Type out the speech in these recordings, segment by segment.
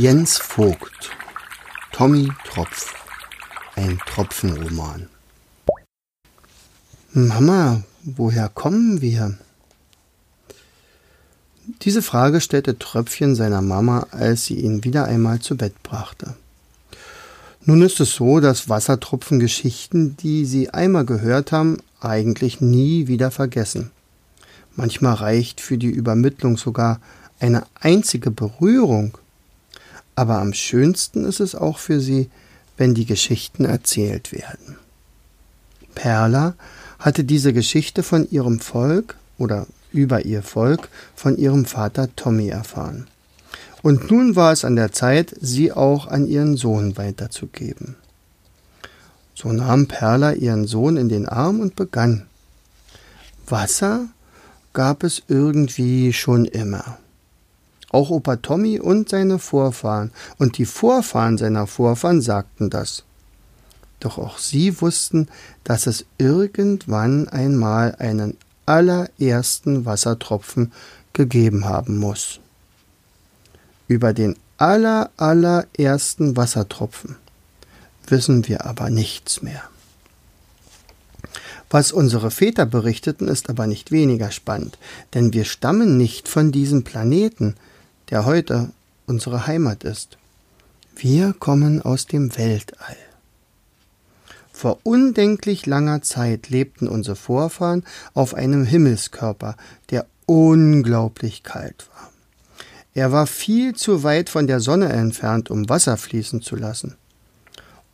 Jens Vogt Tommy Tropf Ein Tropfenroman Mama, woher kommen wir? Diese Frage stellte Tröpfchen seiner Mama, als sie ihn wieder einmal zu Bett brachte. Nun ist es so, dass Wassertropfengeschichten, die sie einmal gehört haben, eigentlich nie wieder vergessen. Manchmal reicht für die Übermittlung sogar eine einzige Berührung. Aber am schönsten ist es auch für sie, wenn die Geschichten erzählt werden. Perla hatte diese Geschichte von ihrem Volk oder über ihr Volk von ihrem Vater Tommy erfahren. Und nun war es an der Zeit, sie auch an ihren Sohn weiterzugeben. So nahm Perla ihren Sohn in den Arm und begann. Wasser gab es irgendwie schon immer. Auch Opa Tommy und seine Vorfahren und die Vorfahren seiner Vorfahren sagten das. Doch auch sie wussten, dass es irgendwann einmal einen allerersten Wassertropfen gegeben haben muss. Über den aller, allerersten Wassertropfen wissen wir aber nichts mehr. Was unsere Väter berichteten, ist aber nicht weniger spannend, denn wir stammen nicht von diesem Planeten, der heute unsere Heimat ist. Wir kommen aus dem Weltall. Vor undenklich langer Zeit lebten unsere Vorfahren auf einem Himmelskörper, der unglaublich kalt war. Er war viel zu weit von der Sonne entfernt, um Wasser fließen zu lassen.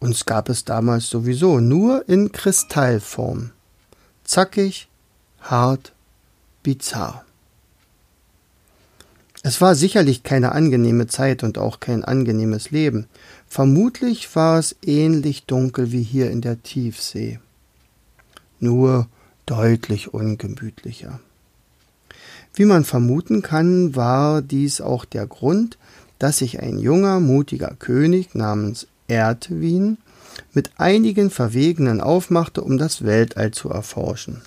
Uns gab es damals sowieso nur in Kristallform. Zackig, hart, bizarr. Es war sicherlich keine angenehme Zeit und auch kein angenehmes Leben. Vermutlich war es ähnlich dunkel wie hier in der Tiefsee. Nur deutlich ungemütlicher. Wie man vermuten kann, war dies auch der Grund, dass sich ein junger, mutiger König namens Erdwin mit einigen Verwegenen aufmachte, um das Weltall zu erforschen.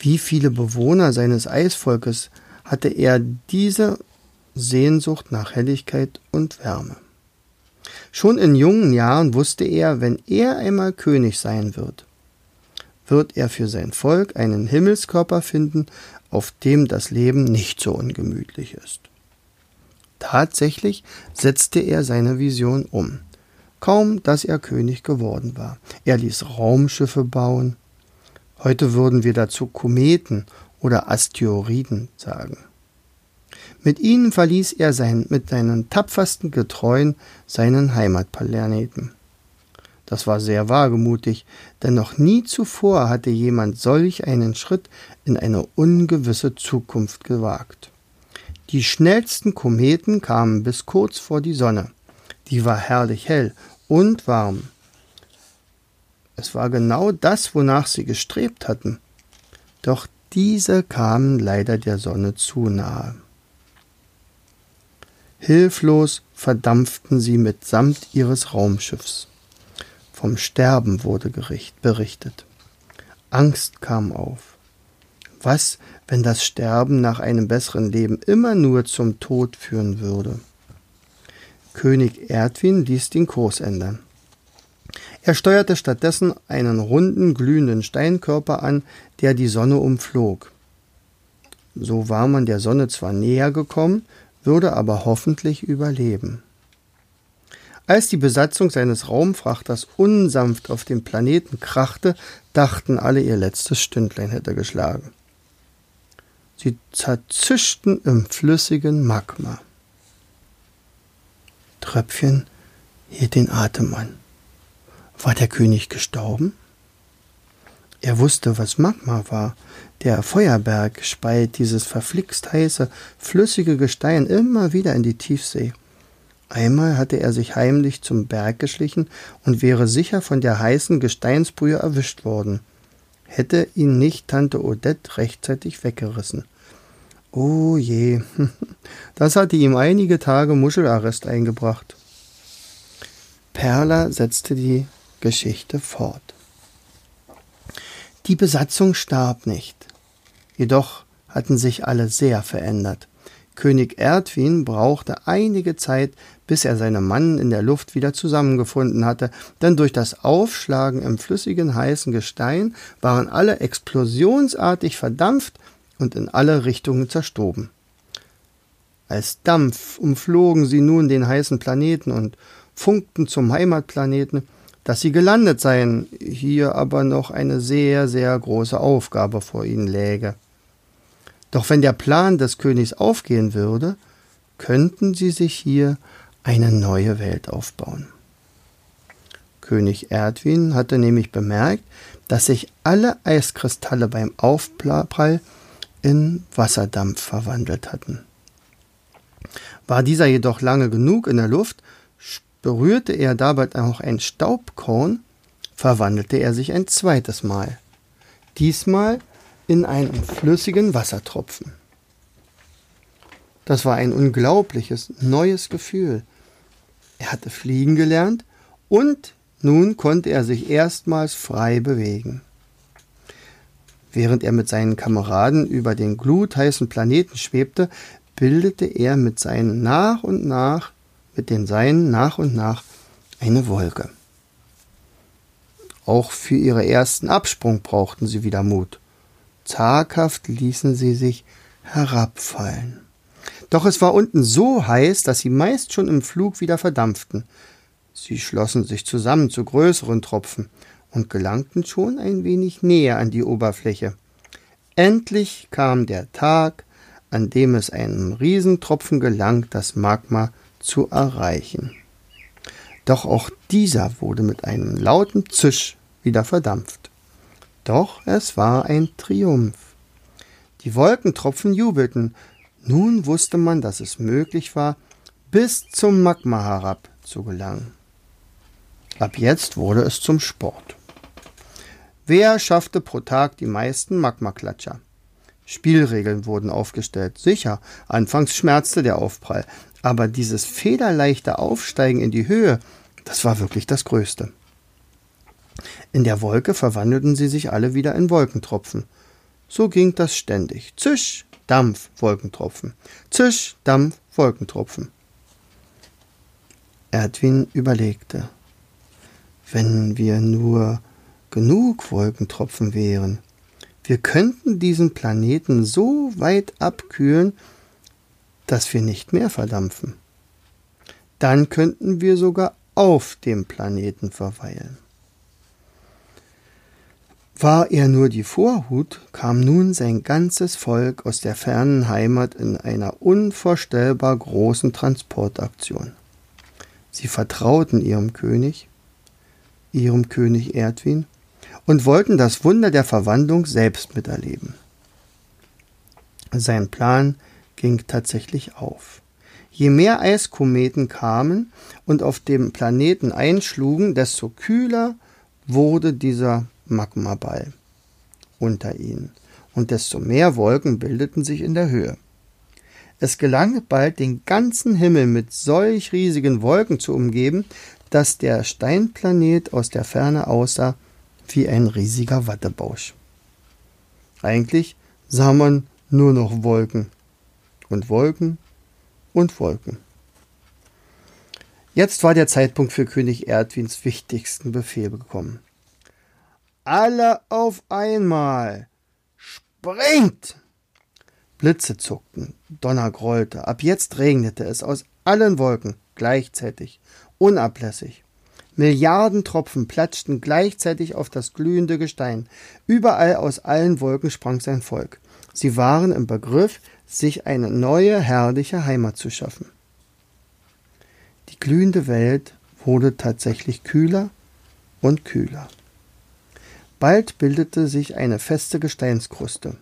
Wie viele Bewohner seines Eisvolkes hatte er diese Sehnsucht nach Helligkeit und Wärme. Schon in jungen Jahren wusste er, wenn er einmal König sein wird, wird er für sein Volk einen Himmelskörper finden, auf dem das Leben nicht so ungemütlich ist. Tatsächlich setzte er seine Vision um. Kaum, dass er König geworden war. Er ließ Raumschiffe bauen. Heute würden wir dazu Kometen oder Asteroiden sagen. Mit ihnen verließ er sein, mit seinen tapfersten Getreuen seinen Heimatplaneten. Das war sehr wagemutig, denn noch nie zuvor hatte jemand solch einen Schritt in eine ungewisse Zukunft gewagt. Die schnellsten Kometen kamen bis kurz vor die Sonne. Die war herrlich hell und warm. Es war genau das, wonach sie gestrebt hatten. Doch diese kamen leider der Sonne zu nahe. Hilflos verdampften sie mitsamt ihres Raumschiffs. Vom Sterben wurde berichtet. Angst kam auf. Was, wenn das Sterben nach einem besseren Leben immer nur zum Tod führen würde? König Erdwin ließ den Kurs ändern. Er steuerte stattdessen einen runden, glühenden Steinkörper an, der die Sonne umflog. So war man der Sonne zwar näher gekommen, würde aber hoffentlich überleben. Als die Besatzung seines Raumfrachters unsanft auf dem Planeten krachte, dachten alle, ihr letztes Stündlein hätte geschlagen. Sie zerzischten im flüssigen Magma. Tröpfchen hielt den Atem an. War der König gestorben? Er wusste, was Magma war. Der Feuerberg speit dieses verflixt heiße, flüssige Gestein immer wieder in die Tiefsee. Einmal hatte er sich heimlich zum Berg geschlichen und wäre sicher von der heißen Gesteinsbrühe erwischt worden. Hätte ihn nicht Tante Odette rechtzeitig weggerissen. Oh je, das hatte ihm einige Tage Muschelarrest eingebracht. Perla setzte die Geschichte fort. Die Besatzung starb nicht. Jedoch hatten sich alle sehr verändert. König Erdwin brauchte einige Zeit, bis er seine Mannen in der Luft wieder zusammengefunden hatte, denn durch das Aufschlagen im flüssigen heißen Gestein waren alle explosionsartig verdampft und in alle Richtungen zerstoben. Als Dampf umflogen sie nun den heißen Planeten und funkten zum Heimatplaneten, dass sie gelandet seien, hier aber noch eine sehr, sehr große Aufgabe vor ihnen läge. Doch wenn der Plan des Königs aufgehen würde, könnten sie sich hier eine neue Welt aufbauen. König Erdwin hatte nämlich bemerkt, dass sich alle Eiskristalle beim Aufprall in Wasserdampf verwandelt hatten. War dieser jedoch lange genug in der Luft, berührte er dabei auch ein Staubkorn, verwandelte er sich ein zweites Mal. Diesmal in einen flüssigen Wassertropfen. Das war ein unglaubliches, neues Gefühl. Er hatte fliegen gelernt und nun konnte er sich erstmals frei bewegen. Während er mit seinen Kameraden über den glutheißen Planeten schwebte, bildete er mit seinen nach und nach, mit den Seinen nach und nach eine Wolke. Auch für ihre ersten Absprung brauchten sie wieder Mut. Zaghaft ließen sie sich herabfallen. Doch es war unten so heiß, dass sie meist schon im Flug wieder verdampften. Sie schlossen sich zusammen zu größeren Tropfen und gelangten schon ein wenig näher an die Oberfläche. Endlich kam der Tag, an dem es einem Riesentropfen gelang, das Magma zu erreichen. Doch auch dieser wurde mit einem lauten Zisch wieder verdampft. Doch es war ein Triumph. Die Wolkentropfen jubelten. Nun wusste man, dass es möglich war, bis zum Magma herab zu gelangen. Ab jetzt wurde es zum Sport. Wer schaffte pro Tag die meisten Magmaklatscher? Spielregeln wurden aufgestellt. Sicher, anfangs schmerzte der Aufprall, aber dieses federleichte Aufsteigen in die Höhe, das war wirklich das Größte. In der Wolke verwandelten sie sich alle wieder in Wolkentropfen. So ging das ständig. Zisch, Dampf, Wolkentropfen. Zisch, Dampf, Wolkentropfen. Erdwin überlegte. Wenn wir nur genug Wolkentropfen wären, wir könnten diesen Planeten so weit abkühlen, dass wir nicht mehr verdampfen. Dann könnten wir sogar auf dem Planeten verweilen. War er nur die Vorhut, kam nun sein ganzes Volk aus der fernen Heimat in einer unvorstellbar großen Transportaktion. Sie vertrauten ihrem König, ihrem König Erdwin, und wollten das Wunder der Verwandlung selbst miterleben. Sein Plan ging tatsächlich auf. Je mehr Eiskometen kamen und auf dem Planeten einschlugen, desto kühler wurde dieser Magmaball unter ihnen, und desto mehr Wolken bildeten sich in der Höhe. Es gelang bald, den ganzen Himmel mit solch riesigen Wolken zu umgeben, dass der Steinplanet aus der Ferne aussah wie ein riesiger Wattebausch. Eigentlich sah man nur noch Wolken und Wolken und Wolken. Jetzt war der Zeitpunkt für König Erdwins wichtigsten Befehl gekommen. Alle auf einmal. Springt! Blitze zuckten, Donner grollte, ab jetzt regnete es aus allen Wolken gleichzeitig, unablässig. Milliarden Tropfen platschten gleichzeitig auf das glühende Gestein. Überall aus allen Wolken sprang sein Volk. Sie waren im Begriff, sich eine neue, herrliche Heimat zu schaffen. Die glühende Welt wurde tatsächlich kühler und kühler. Bald bildete sich eine feste Gesteinskruste.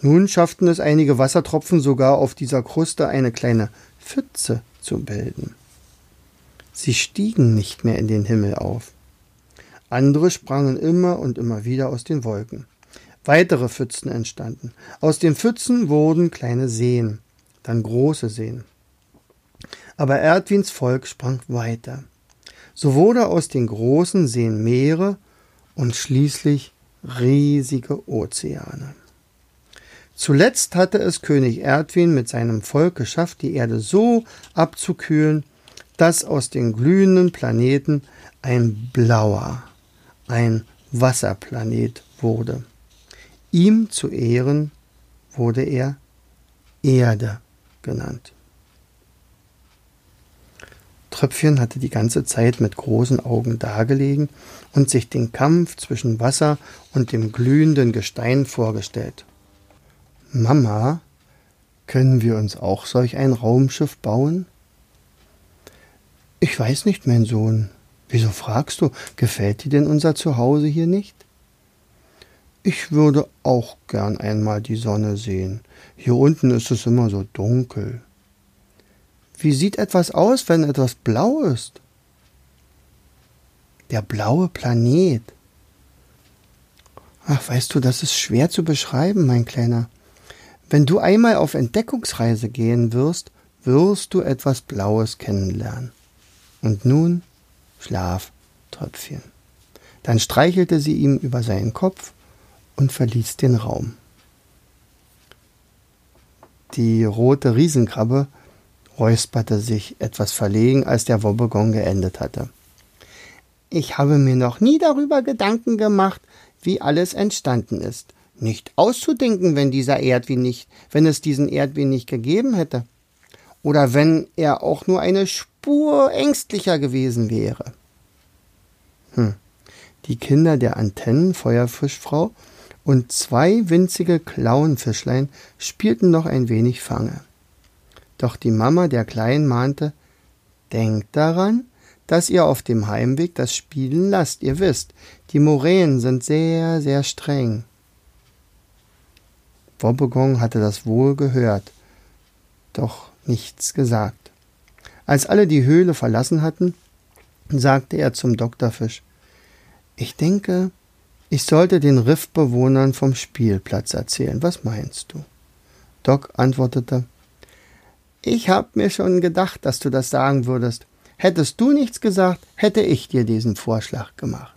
Nun schafften es einige Wassertropfen sogar auf dieser Kruste eine kleine Pfütze zu bilden. Sie stiegen nicht mehr in den Himmel auf. Andere sprangen immer und immer wieder aus den Wolken. Weitere Pfützen entstanden. Aus den Pfützen wurden kleine Seen, dann große Seen. Aber Erdwins Volk sprang weiter. So wurde aus den großen Seen Meere und schließlich riesige Ozeane. Zuletzt hatte es König Erdwin mit seinem Volk geschafft, die Erde so abzukühlen, dass aus den glühenden Planeten ein blauer, ein Wasserplanet wurde. Ihm zu Ehren wurde er Erde genannt. Tröpfchen hatte die ganze Zeit mit großen Augen dagelegen und sich den Kampf zwischen Wasser und dem glühenden Gestein vorgestellt. Mama, können wir uns auch solch ein Raumschiff bauen? Ich weiß nicht, mein Sohn. Wieso fragst du, gefällt dir denn unser Zuhause hier nicht? Ich würde auch gern einmal die Sonne sehen. Hier unten ist es immer so dunkel. Wie sieht etwas aus, wenn etwas blau ist? Der blaue Planet. Ach, weißt du, das ist schwer zu beschreiben, mein Kleiner. Wenn du einmal auf Entdeckungsreise gehen wirst, wirst du etwas Blaues kennenlernen. Und nun Schlaf, Tröpfchen. Dann streichelte sie ihm über seinen Kopf und verließ den Raum. Die rote Riesenkrabbe räusperte sich etwas verlegen, als der Wobbegong geendet hatte. Ich habe mir noch nie darüber Gedanken gemacht, wie alles entstanden ist. Nicht auszudenken, wenn dieser Erdwin nicht, wenn es diesen Erdwin nicht gegeben hätte. Oder wenn er auch nur eine Spur ängstlicher gewesen wäre. Hm. Die Kinder der Antennenfeuerfischfrau und zwei winzige Klauenfischlein spielten noch ein wenig Fange. Doch die Mama der Kleinen mahnte, Denkt daran, dass ihr auf dem Heimweg das Spielen lasst. Ihr wisst, die Moränen sind sehr, sehr streng. Wobbegong hatte das wohl gehört, doch nichts gesagt. Als alle die Höhle verlassen hatten, sagte er zum Doktorfisch, ich denke, ich sollte den Riffbewohnern vom Spielplatz erzählen. Was meinst du? Doc antwortete, ich hab mir schon gedacht, dass du das sagen würdest. Hättest du nichts gesagt, hätte ich dir diesen Vorschlag gemacht.